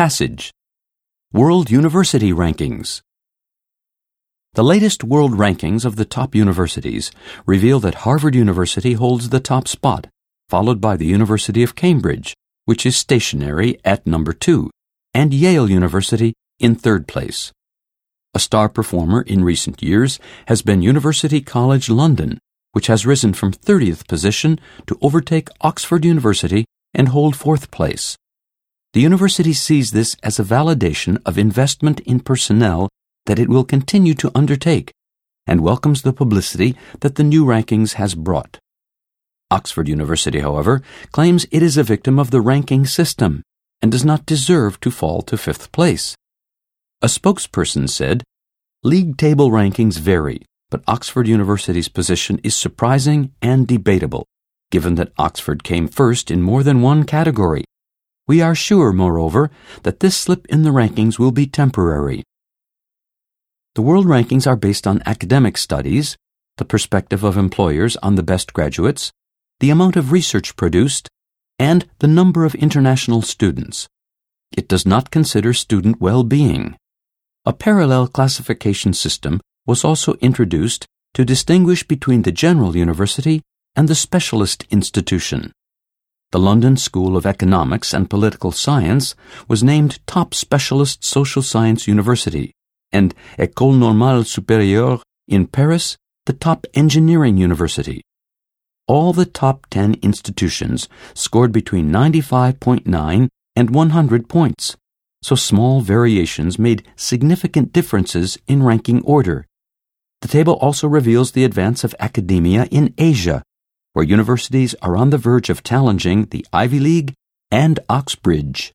Passage World University Rankings The latest world rankings of the top universities reveal that Harvard University holds the top spot, followed by the University of Cambridge, which is stationary at number two, and Yale University in third place. A star performer in recent years has been University College London, which has risen from 30th position to overtake Oxford University and hold fourth place. The university sees this as a validation of investment in personnel that it will continue to undertake and welcomes the publicity that the new rankings has brought. Oxford University, however, claims it is a victim of the ranking system and does not deserve to fall to fifth place. A spokesperson said, League table rankings vary, but Oxford University's position is surprising and debatable, given that Oxford came first in more than one category we are sure, moreover, that this slip in the rankings will be temporary. The world rankings are based on academic studies, the perspective of employers on the best graduates, the amount of research produced, and the number of international students. It does not consider student well-being. A parallel classification system was also introduced to distinguish between the general university and the specialist institution. The London School of Economics and Political Science was named top specialist social science university, and École Normale Supérieure in Paris the top engineering university. All the top 10 institutions scored between 95.9 and 100 points, so small variations made significant differences in ranking order. The table also reveals the advance of academia in Asia where universities are on the verge of challenging the Ivy League and Oxbridge.